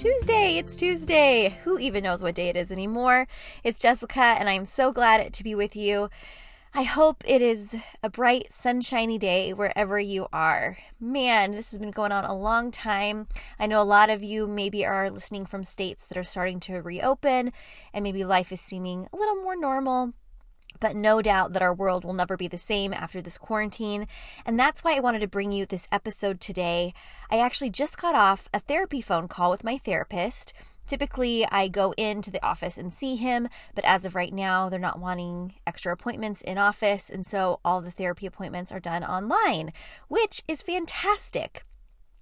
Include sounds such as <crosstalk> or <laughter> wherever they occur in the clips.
Tuesday, it's Tuesday. Who even knows what day it is anymore? It's Jessica, and I'm so glad to be with you. I hope it is a bright, sunshiny day wherever you are. Man, this has been going on a long time. I know a lot of you maybe are listening from states that are starting to reopen, and maybe life is seeming a little more normal but no doubt that our world will never be the same after this quarantine. And that's why I wanted to bring you this episode today. I actually just got off a therapy phone call with my therapist. Typically, I go into the office and see him, but as of right now, they're not wanting extra appointments in office. And so all the therapy appointments are done online, which is fantastic.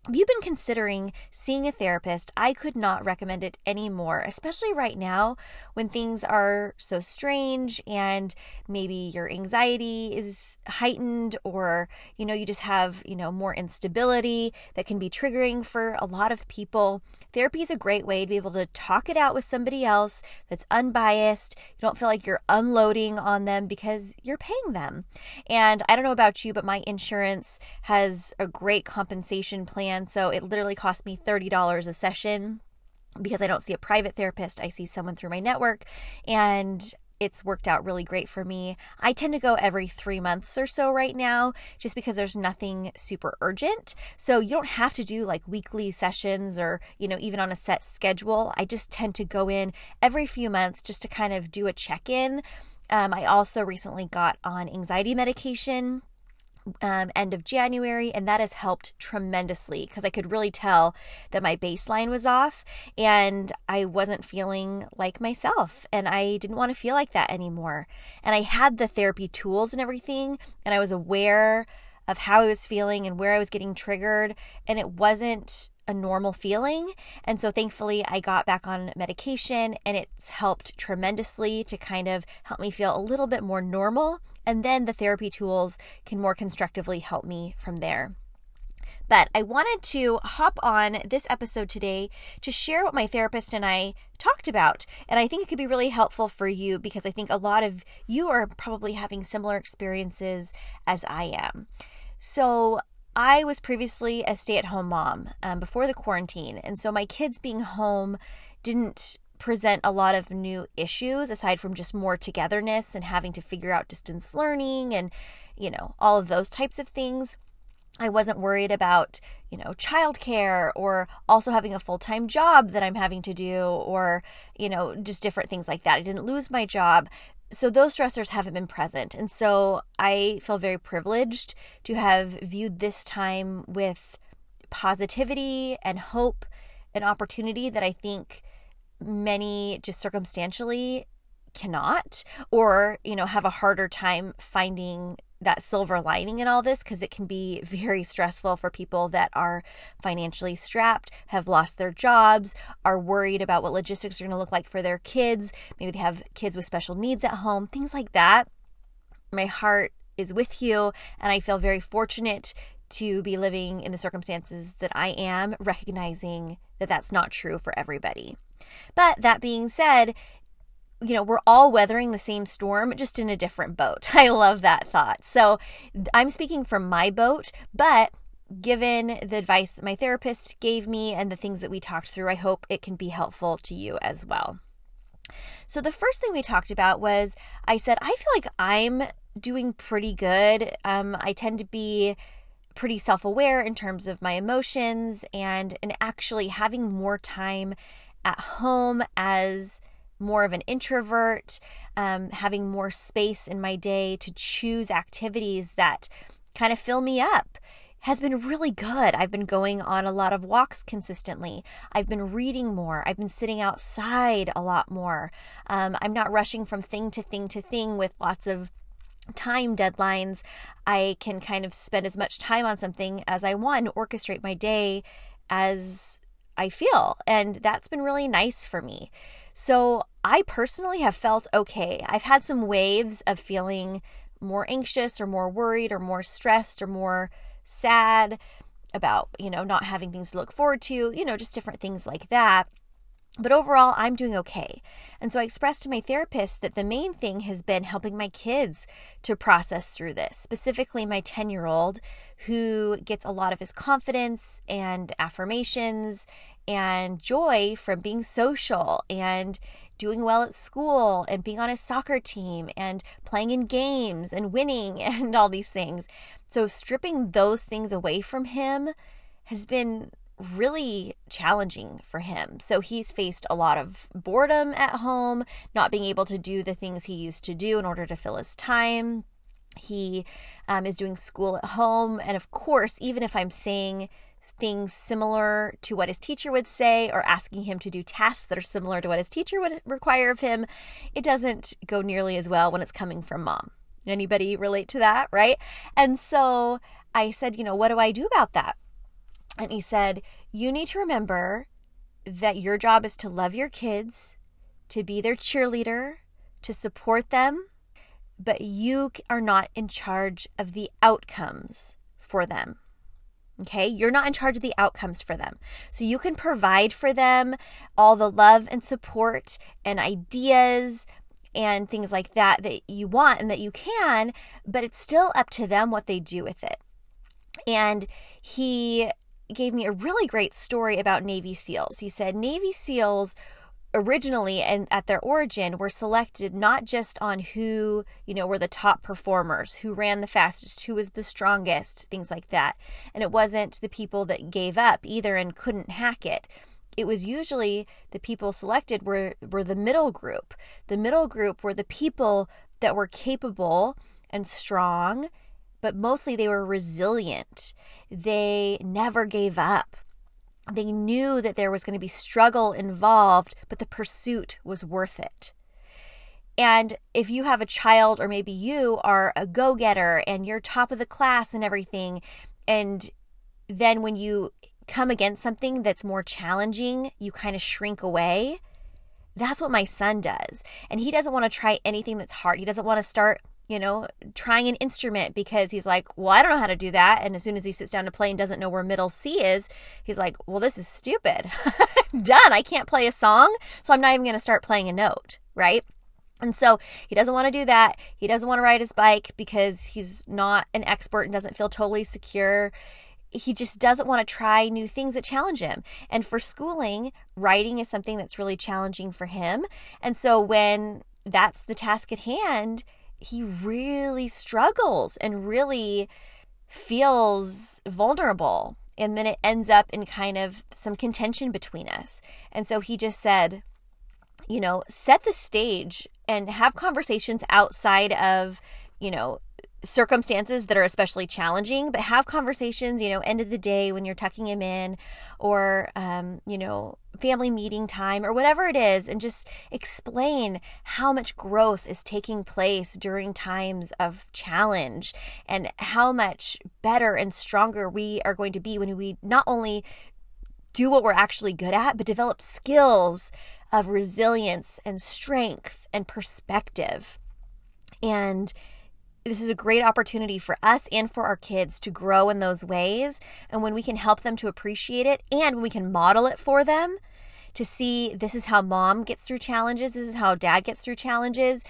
If you've been considering seeing a therapist, I could not recommend it anymore, especially right now when things are so strange and maybe your anxiety is heightened or you know you just have, you know, more instability that can be triggering for a lot of people. Therapy is a great way to be able to talk it out with somebody else that's unbiased. You don't feel like you're unloading on them because you're paying them. And I don't know about you, but my insurance has a great compensation plan so it literally cost me $30 a session because I don't see a private therapist. I see someone through my network and it's worked out really great for me. I tend to go every three months or so right now, just because there's nothing super urgent. So you don't have to do like weekly sessions or, you know, even on a set schedule. I just tend to go in every few months just to kind of do a check in. Um, I also recently got on anxiety medication um, end of January, and that has helped tremendously because I could really tell that my baseline was off and I wasn't feeling like myself, and I didn't want to feel like that anymore. And I had the therapy tools and everything, and I was aware of how I was feeling and where I was getting triggered, and it wasn't a normal feeling. And so thankfully, I got back on medication and it's helped tremendously to kind of help me feel a little bit more normal and then the therapy tools can more constructively help me from there. But I wanted to hop on this episode today to share what my therapist and I talked about. And I think it could be really helpful for you because I think a lot of you are probably having similar experiences as I am. So, I was previously a stay at home mom um, before the quarantine. And so my kids being home didn't present a lot of new issues aside from just more togetherness and having to figure out distance learning and, you know, all of those types of things. I wasn't worried about, you know, childcare or also having a full time job that I'm having to do or, you know, just different things like that. I didn't lose my job. So those stressors haven't been present. And so I feel very privileged to have viewed this time with positivity and hope and opportunity that I think many just circumstantially cannot or you know have a harder time finding that silver lining in all this because it can be very stressful for people that are financially strapped, have lost their jobs, are worried about what logistics are going to look like for their kids. Maybe they have kids with special needs at home, things like that. My heart is with you, and I feel very fortunate to be living in the circumstances that I am, recognizing that that's not true for everybody. But that being said, you know, we're all weathering the same storm, just in a different boat. <laughs> I love that thought. So I'm speaking from my boat, but given the advice that my therapist gave me and the things that we talked through, I hope it can be helpful to you as well. So, the first thing we talked about was I said, I feel like I'm doing pretty good. Um, I tend to be pretty self aware in terms of my emotions and, and actually having more time at home as more of an introvert, um, having more space in my day to choose activities that kind of fill me up has been really good. I've been going on a lot of walks consistently. I've been reading more. I've been sitting outside a lot more. Um, I'm not rushing from thing to thing to thing with lots of time deadlines. I can kind of spend as much time on something as I want orchestrate my day as I feel. And that's been really nice for me. So I personally have felt okay. I've had some waves of feeling more anxious or more worried or more stressed or more sad about, you know, not having things to look forward to, you know, just different things like that. But overall, I'm doing okay. And so I expressed to my therapist that the main thing has been helping my kids to process through this, specifically my 10 year old, who gets a lot of his confidence and affirmations and joy from being social and doing well at school and being on a soccer team and playing in games and winning <laughs> and all these things. So, stripping those things away from him has been really challenging for him. So he's faced a lot of boredom at home, not being able to do the things he used to do in order to fill his time. He um, is doing school at home. And of course, even if I'm saying things similar to what his teacher would say or asking him to do tasks that are similar to what his teacher would require of him, it doesn't go nearly as well when it's coming from mom. Anybody relate to that, right? And so I said, you know, what do I do about that? And he said, You need to remember that your job is to love your kids, to be their cheerleader, to support them, but you are not in charge of the outcomes for them. Okay, you're not in charge of the outcomes for them. So you can provide for them all the love and support and ideas and things like that that you want and that you can, but it's still up to them what they do with it. And he gave me a really great story about Navy SEALs. He said Navy SEALs originally and at their origin were selected not just on who you know were the top performers who ran the fastest who was the strongest things like that. And it wasn't the people that gave up either and couldn't hack it. It was usually the people selected were were the middle group. The middle group were the people that were capable and strong but mostly they were resilient. They never gave up. They knew that there was going to be struggle involved, but the pursuit was worth it. And if you have a child, or maybe you are a go getter and you're top of the class and everything, and then when you come against something that's more challenging, you kind of shrink away. That's what my son does. And he doesn't want to try anything that's hard. He doesn't want to start you know, trying an instrument because he's like, well, I don't know how to do that. And as soon as he sits down to play and doesn't know where middle C is, he's like, well, this is stupid. <laughs> Done. I can't play a song, so I'm not even going to start playing a note, right? And so he doesn't want to do that. He doesn't want to ride his bike because he's not an expert and doesn't feel totally secure. He just doesn't want to try new things that challenge him. And for schooling, writing is something that's really challenging for him. And so when that's the task at hand, he really struggles and really feels vulnerable. And then it ends up in kind of some contention between us. And so he just said, you know, set the stage and have conversations outside of, you know, circumstances that are especially challenging, but have conversations, you know, end of the day when you're tucking him in or, um, you know, family meeting time or whatever it is, and just explain how much growth is taking place during times of challenge and how much better and stronger we are going to be when we not only do what we're actually good at, but develop skills of resilience and strength and perspective. And this is a great opportunity for us and for our kids to grow in those ways. And when we can help them to appreciate it and when we can model it for them to see this is how mom gets through challenges, this is how dad gets through challenges,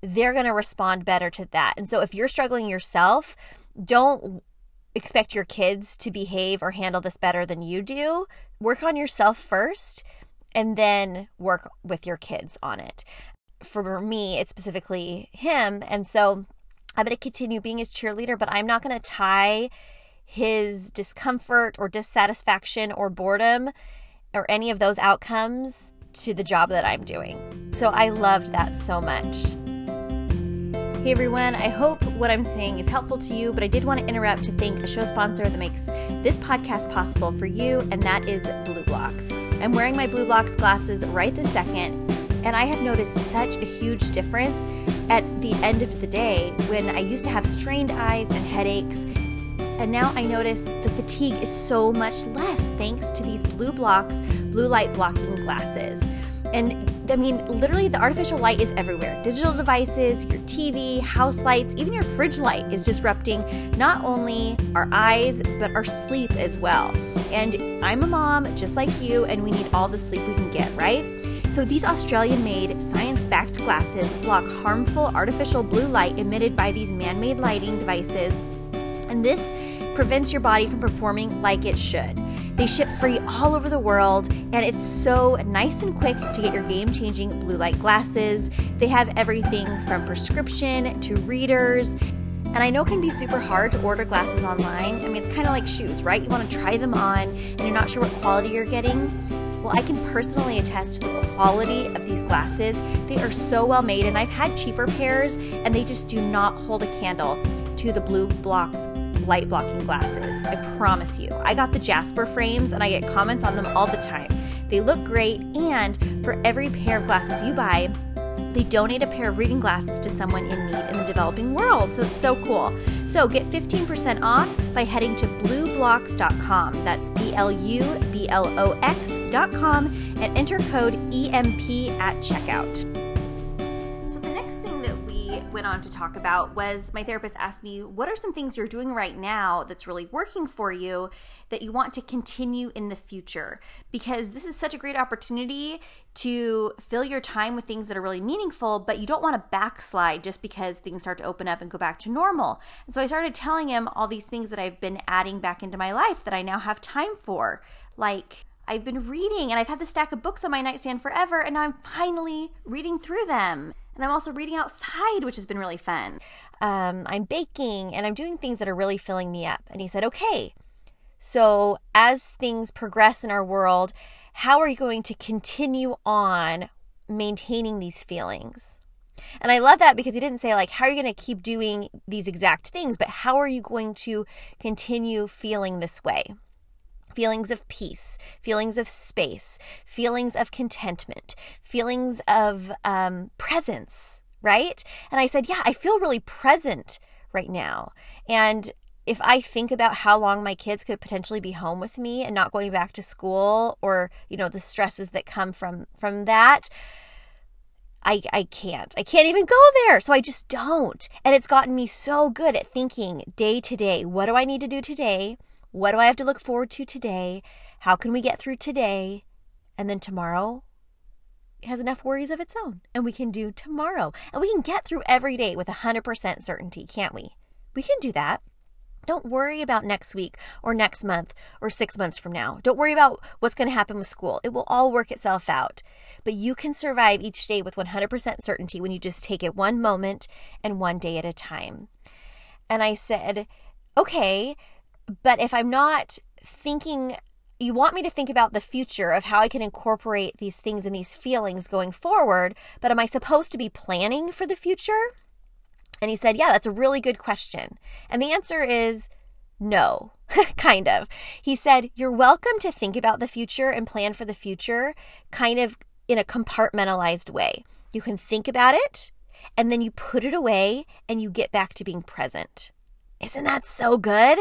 they're going to respond better to that. And so if you're struggling yourself, don't expect your kids to behave or handle this better than you do. Work on yourself first and then work with your kids on it. For me, it's specifically him. And so I'm going to continue being his cheerleader, but I'm not going to tie his discomfort or dissatisfaction or boredom or any of those outcomes to the job that I'm doing. So I loved that so much. Hey everyone, I hope what I'm saying is helpful to you, but I did want to interrupt to thank a show sponsor that makes this podcast possible for you, and that is BLUblox. I'm wearing my BLUblox glasses right this second, and I have noticed such a huge difference at the end of the day when I used to have strained eyes and headaches. And now I notice the fatigue is so much less thanks to these BLUblox, blue light blocking glasses. And I mean, literally, the artificial light is everywhere. Digital devices, your TV, house lights, even your fridge light is disrupting not only our eyes, but our sleep as well. And I'm a mom just like you, and we need all the sleep we can get, right? So, these Australian made, science backed glasses block harmful artificial blue light emitted by these man made lighting devices. And this prevents your body from performing like it should. They ship free all over the world, and it's so nice and quick to get your game changing blue light glasses. They have everything from prescription to readers. And I know it can be super hard to order glasses online. I mean, it's kind of like shoes, right? You want to try them on and you're not sure what quality you're getting. I can personally attest to the quality of these glasses. They are so well made, and I've had cheaper pairs, and they just do not hold a candle to the BLUblox light blocking glasses. I promise you. I got the Jasper frames and I get comments on them all the time. They look great, and for every pair of glasses you buy, they donate a pair of reading glasses to someone in need in the developing world. So it's so cool. So get 15% off by heading to blublox.com. That's B L U B L O X.com and enter code EMP at checkout went on to talk about was my therapist asked me, What are some things you're doing right now that's really working for you that you want to continue in the future? Because this is such a great opportunity to fill your time with things that are really meaningful, but you don't want to backslide just because things start to open up and go back to normal. And so I started telling him all these things that I've been adding back into my life that I now have time for, like I've been reading and I've had the stack of books on my nightstand forever, and now I'm finally reading through them. And I'm also reading outside, which has been really fun. Um, I'm baking and I'm doing things that are really filling me up. And he said, okay, so as things progress in our world, how are you going to continue on maintaining these feelings? And I love that because he didn't say, like, how are you going to keep doing these exact things, but how are you going to continue feeling this way? Feelings of peace, feelings of space, feelings of contentment, feelings of um, presence, right? And I said, Yeah, I feel really present right now. And if I think about how long my kids could potentially be home with me and not going back to school or, you know, the stresses that come from from that, I, I can't. I can't even go there. So I just don't. And it's gotten me so good at thinking day to day what do I need to do today? What do I have to look forward to today? How can we get through today? And then tomorrow has enough worries of its own, and we can do tomorrow. And we can get through every day with 100% certainty, can't we? We can do that. Don't worry about next week or next month or six months from now. Don't worry about what's going to happen with school. It will all work itself out. But you can survive each day with 100% certainty when you just take it one moment and one day at a time. And I said, okay, but if I'm not thinking, you want me to think about the future of how I can incorporate these things and these feelings going forward, but am I supposed to be planning for the future? And he said, Yeah, that's a really good question. And the answer is no, <laughs> kind of. He said, You're welcome to think about the future and plan for the future kind of in a compartmentalized way. You can think about it and then you put it away and you get back to being present. Isn't that so good?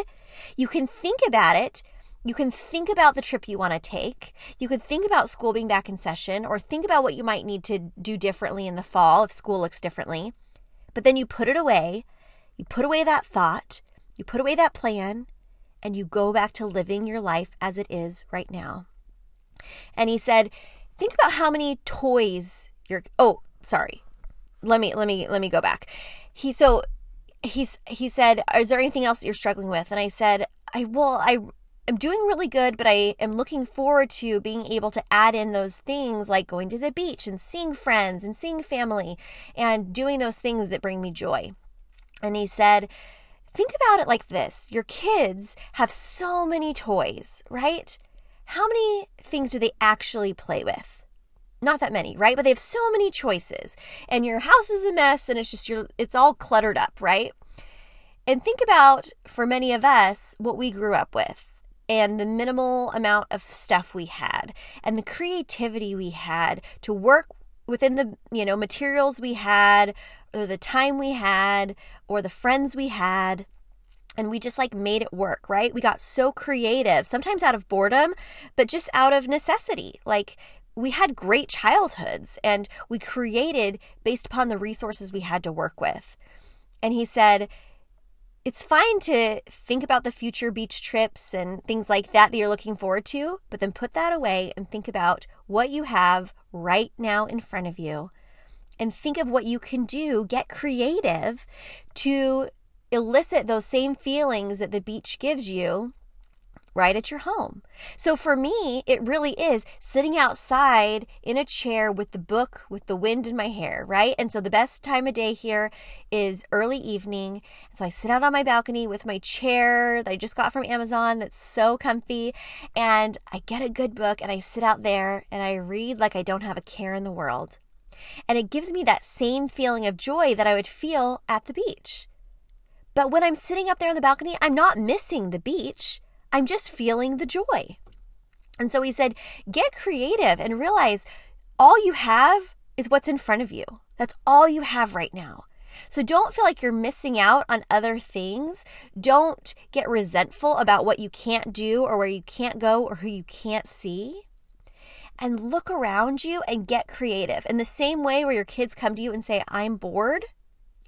You can think about it. You can think about the trip you want to take. You could think about school being back in session or think about what you might need to do differently in the fall if school looks differently. But then you put it away. You put away that thought. You put away that plan and you go back to living your life as it is right now. And he said, think about how many toys you're oh, sorry. Let me let me let me go back. He so he's he said, "Is there anything else that you're struggling with?" And I said, "I well, I am doing really good, but I am looking forward to being able to add in those things like going to the beach and seeing friends and seeing family and doing those things that bring me joy." And he said, "Think about it like this. Your kids have so many toys, right? How many things do they actually play with?" Not that many, right? But they have so many choices and your house is a mess and it's just your it's all cluttered up, right? And think about for many of us what we grew up with and the minimal amount of stuff we had and the creativity we had to work within the, you know, materials we had or the time we had or the friends we had. and we just like made it work, right? We got so creative, sometimes out of boredom, but just out of necessity. Like we had great childhoods and we created based upon the resources we had to work with. And he said, it's fine to think about the future beach trips and things like that that you're looking forward to, but then put that away and think about what you have right now in front of you and think of what you can do. Get creative to elicit those same feelings that the beach gives you right at your home. So for me, it really is sitting outside in a chair with the book, with the wind in my hair, right? And so the best time of day here is early evening. So I sit out on my balcony with my chair that I just got from Amazon that's so comfy. And I get a good book and I sit out there and I read like I don't have a care in the world. And it gives me that same feeling of joy that I would feel at the beach. But when I'm sitting up there on the balcony, I'm not missing the beach. I'm just feeling the joy. And so he said, get creative and realize all you have is what's in front of you. That's all you have right now. So don't feel like you're missing out on other things. Don't get resentful about what you can't do or where you can't go or who you can't see. And look around you and get creative. In the same way where your kids come to you and say, I'm bored,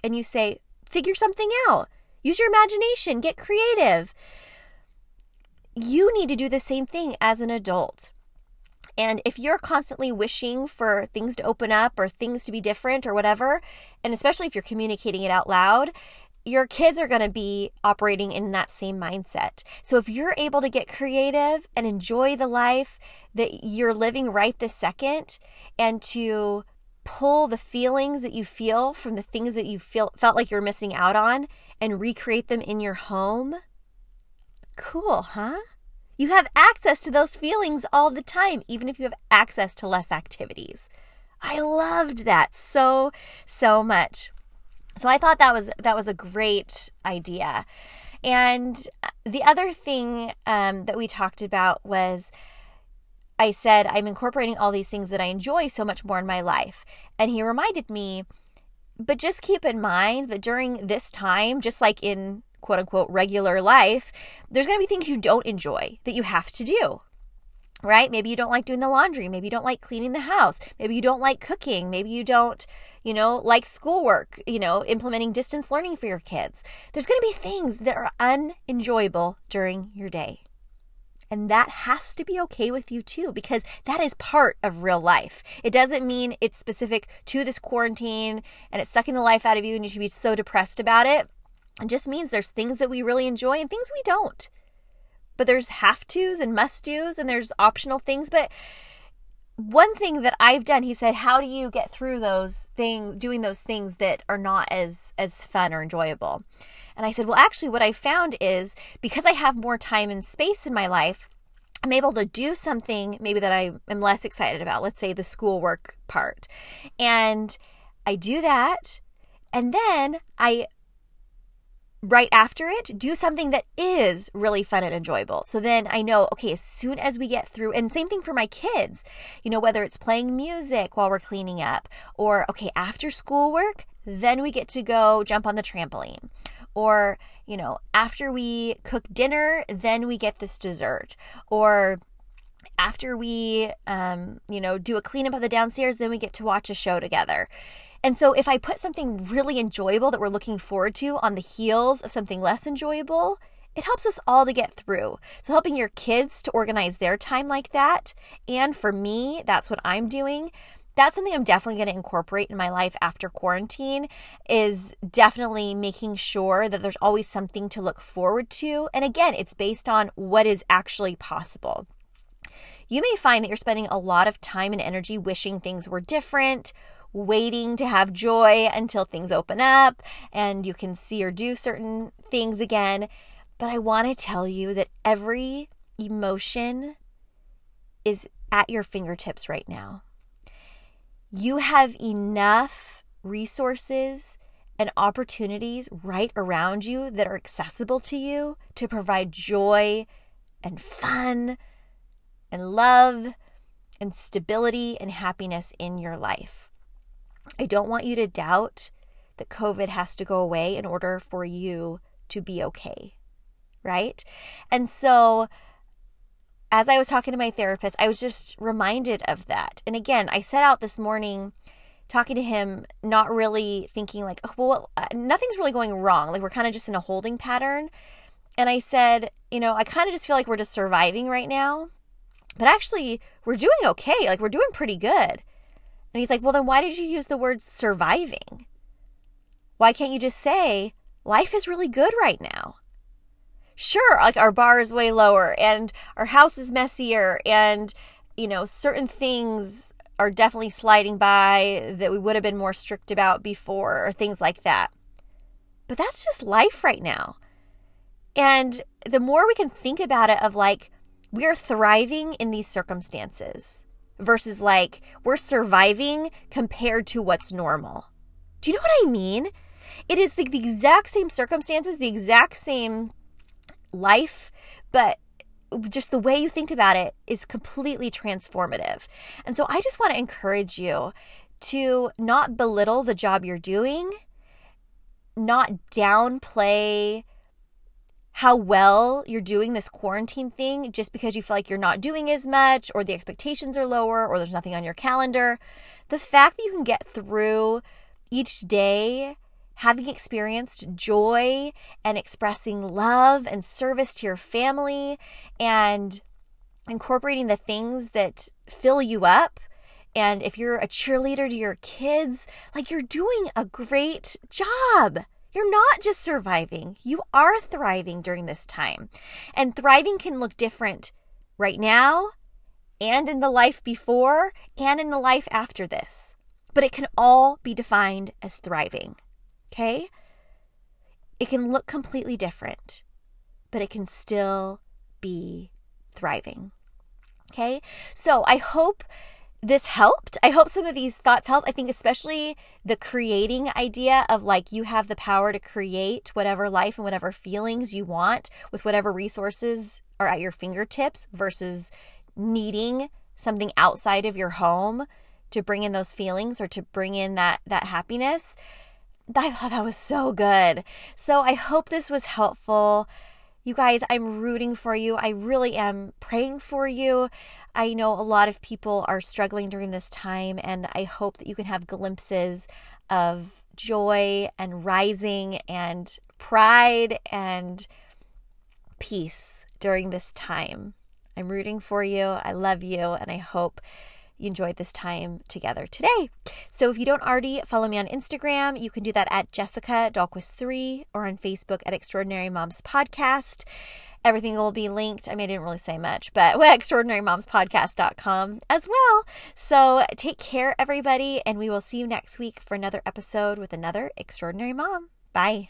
and you say, figure something out. Use your imagination, get creative you need to do the same thing as an adult. And if you're constantly wishing for things to open up or things to be different or whatever, and especially if you're communicating it out loud, your kids are going to be operating in that same mindset. So if you're able to get creative and enjoy the life that you're living right this second and to pull the feelings that you feel from the things that you feel felt like you're missing out on and recreate them in your home, Cool, huh? You have access to those feelings all the time, even if you have access to less activities. I loved that so, so much. So I thought that was that was a great idea. And the other thing um, that we talked about was I said, I'm incorporating all these things that I enjoy so much more in my life. And he reminded me, but just keep in mind that during this time, just like in quote unquote regular life, there's going to be things you don't enjoy that you have to do. Right? Maybe you don't like doing the laundry. Maybe you don't like cleaning the house. Maybe you don't like cooking. Maybe you don't, you know, like schoolwork, you know, implementing distance learning for your kids. There's going to be things that are unenjoyable during your day. And that has to be okay with you too, because that is part of real life. It doesn't mean it's specific to this quarantine and it's sucking the life out of you and you should be so depressed about it. It just means there's things that we really enjoy and things we don't. But there's have tos and must dos and there's optional things. But one thing that I've done, he said, how do you get through those things, doing those things that are not as as fun or enjoyable? And I said, well, actually, what I found is because I have more time and space in my life, I'm able to do something maybe that I am less excited about. Let's say the schoolwork part, and I do that, and then I right after it, do something that is really fun and enjoyable. So then I know, okay, as soon as we get through, and same thing for my kids, you know, whether it's playing music while we're cleaning up, or okay, after schoolwork, then we get to go jump on the trampoline. Or, you know, after we cook dinner, then we get this dessert. Or, after we um, you know do a cleanup of the downstairs then we get to watch a show together and so if I put something really enjoyable that we're looking forward to on the heels of something less enjoyable, it helps us all to get through. So helping your kids to organize their time like that, and for me, that's what I'm doing. That's something I'm definitely going to incorporate in my life after quarantine is definitely making sure that there's always something to look forward to. And again, it's based on what is actually possible. You may find that you're spending a lot of time and energy wishing things were different, waiting to have joy until things open up and you can see or do certain things again. But I want to tell you that every emotion is at your fingertips right now. You have enough resources and opportunities right around you that are accessible to you to provide joy and fun and love and stability and happiness in your life. I don't want you to doubt that COVID has to go away in order for you to be okay. right? And so as I was talking to my therapist, I was just reminded of that. And again, I set out this morning talking to him, not really thinking like, oh, well, uh, nothing's really going wrong. Like we're kind of just in a holding pattern. And I said, you know, I kind of just feel like we're just surviving right now. But actually, we're doing okay. Like we're doing pretty good. And he's like, well, then why did you use the word surviving? Why can't you just say, life is really good right now? sure, like our bar is way lower and our house is messier and, you know, certain things are definitely sliding by that we would have been more strict about before or things like that. But that's just life right now. And the more we can think about it, of like, we're thriving in these circumstances versus like we're surviving compared to what's normal. Do you know what I mean? It is the, the exact same circumstances, the exact same life, but just the way you think about it is completely transformative. And so I just want to encourage you to not belittle the job you're doing, not downplay how well you're doing this quarantine thing just because you feel like you're not doing as much or the expectations are lower or there's nothing on your calendar. The fact that you can get through each day having experienced joy and expressing love and service to your family and incorporating the things that fill you up. And if you're a cheerleader to your kids, like you're doing a great job. You're not just surviving, you are thriving during this time. And thriving can look different right now and in the life before and in the life after this. But it can all be defined as thriving. Okay? It can look completely different, but it can still be thriving. Okay? So I hope this helped. I hope some of these thoughts help. I think, especially the creating idea of like you have the power to create whatever life and whatever feelings you want with whatever resources are at your fingertips versus needing something outside of your home to bring in those feelings or to bring in that that happiness I thought that was so good. So I hope this was helpful. You guys, I'm rooting for you. I really am praying for you. I know a lot of people are struggling during this time, and I hope that you can have glimpses of joy and rising and pride and peace during this time. I'm rooting for you. I love you, and I hope you enjoyed this time together today. So if you don't already follow me on Instagram, you can do that at Jessica Dahlquist3 or on Facebook at Extraordinary Moms Podcast. Everything will be linked. I mean, I didn't really say much, but <laughs> we extraordinarymomspodcast.com as well. So take care, everybody, and we will see you next week for another episode with another extraordinary mom. Bye.